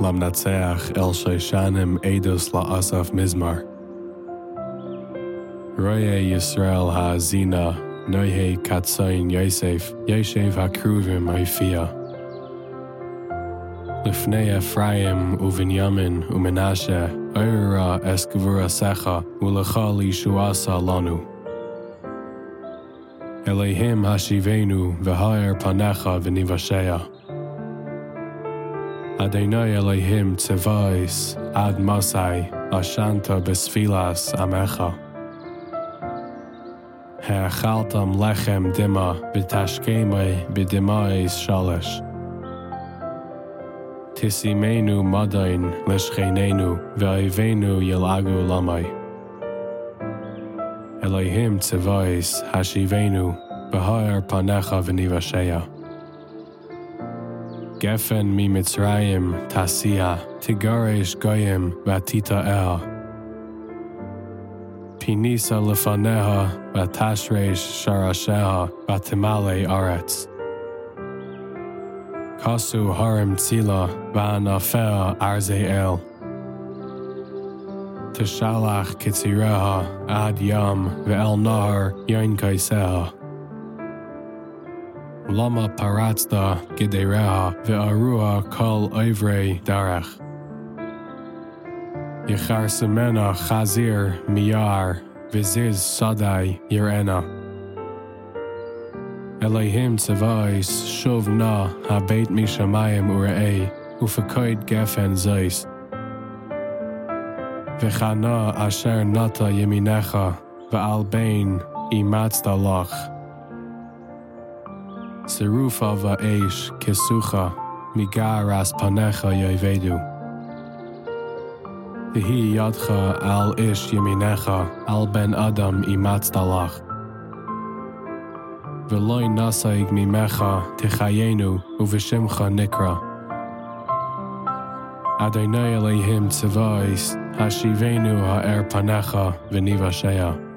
למנצח אל שישנים עדוס לאסף מזמר. רויה ישראל האזינה, נויהי קצין יוסף, ישב הקרובים היפיע. לפני אפרים ובנימין ומנשה, אוירה אסקבורה סחה, ולכל ישועסה לנו. אליהם השיבנו, והאר פניך ונבשע. Adonai Elohim Tzevois Ad Mosai Ashanta Besfilas Amecha. Ha'achaltam lechem dima b'tashkemei b'dimais shalish. Tisimenu madain l'shchenenu v'ayvenu yelagu lamai. Elohim tzevois hashivenu b'ha'er panecha v'nivasheya. Gefen mi Mitzrayim tasia, tigaresh goyim vatita el. Pinisa lefaneha vatashresh sharasheha vatimale aretz. Kasu harim tzila vanafea arze el. Tishalach kitzireha ad yam ve'el nahar yain kaiseha. Lama paratzta gedereha ve'arua kol oivrei darach. Yechar semena chazir miyar viziz sadai yirena. Elohim tzavais shuv na habeit mishamayim urei ufekoid gefen zeis. V'chana asher nata yeminecha ve'al bein imatzta lach. Sirufa va'esh kesucha migaras panecha yevedu. Tehi yadcha al ish yeminecha al ben adam imatzdalach; V'loi nasaig mimecha techayenu uveshimcha nikra. Adonai Elohim tzivais hashivenu ha'er panecha v'nivashea.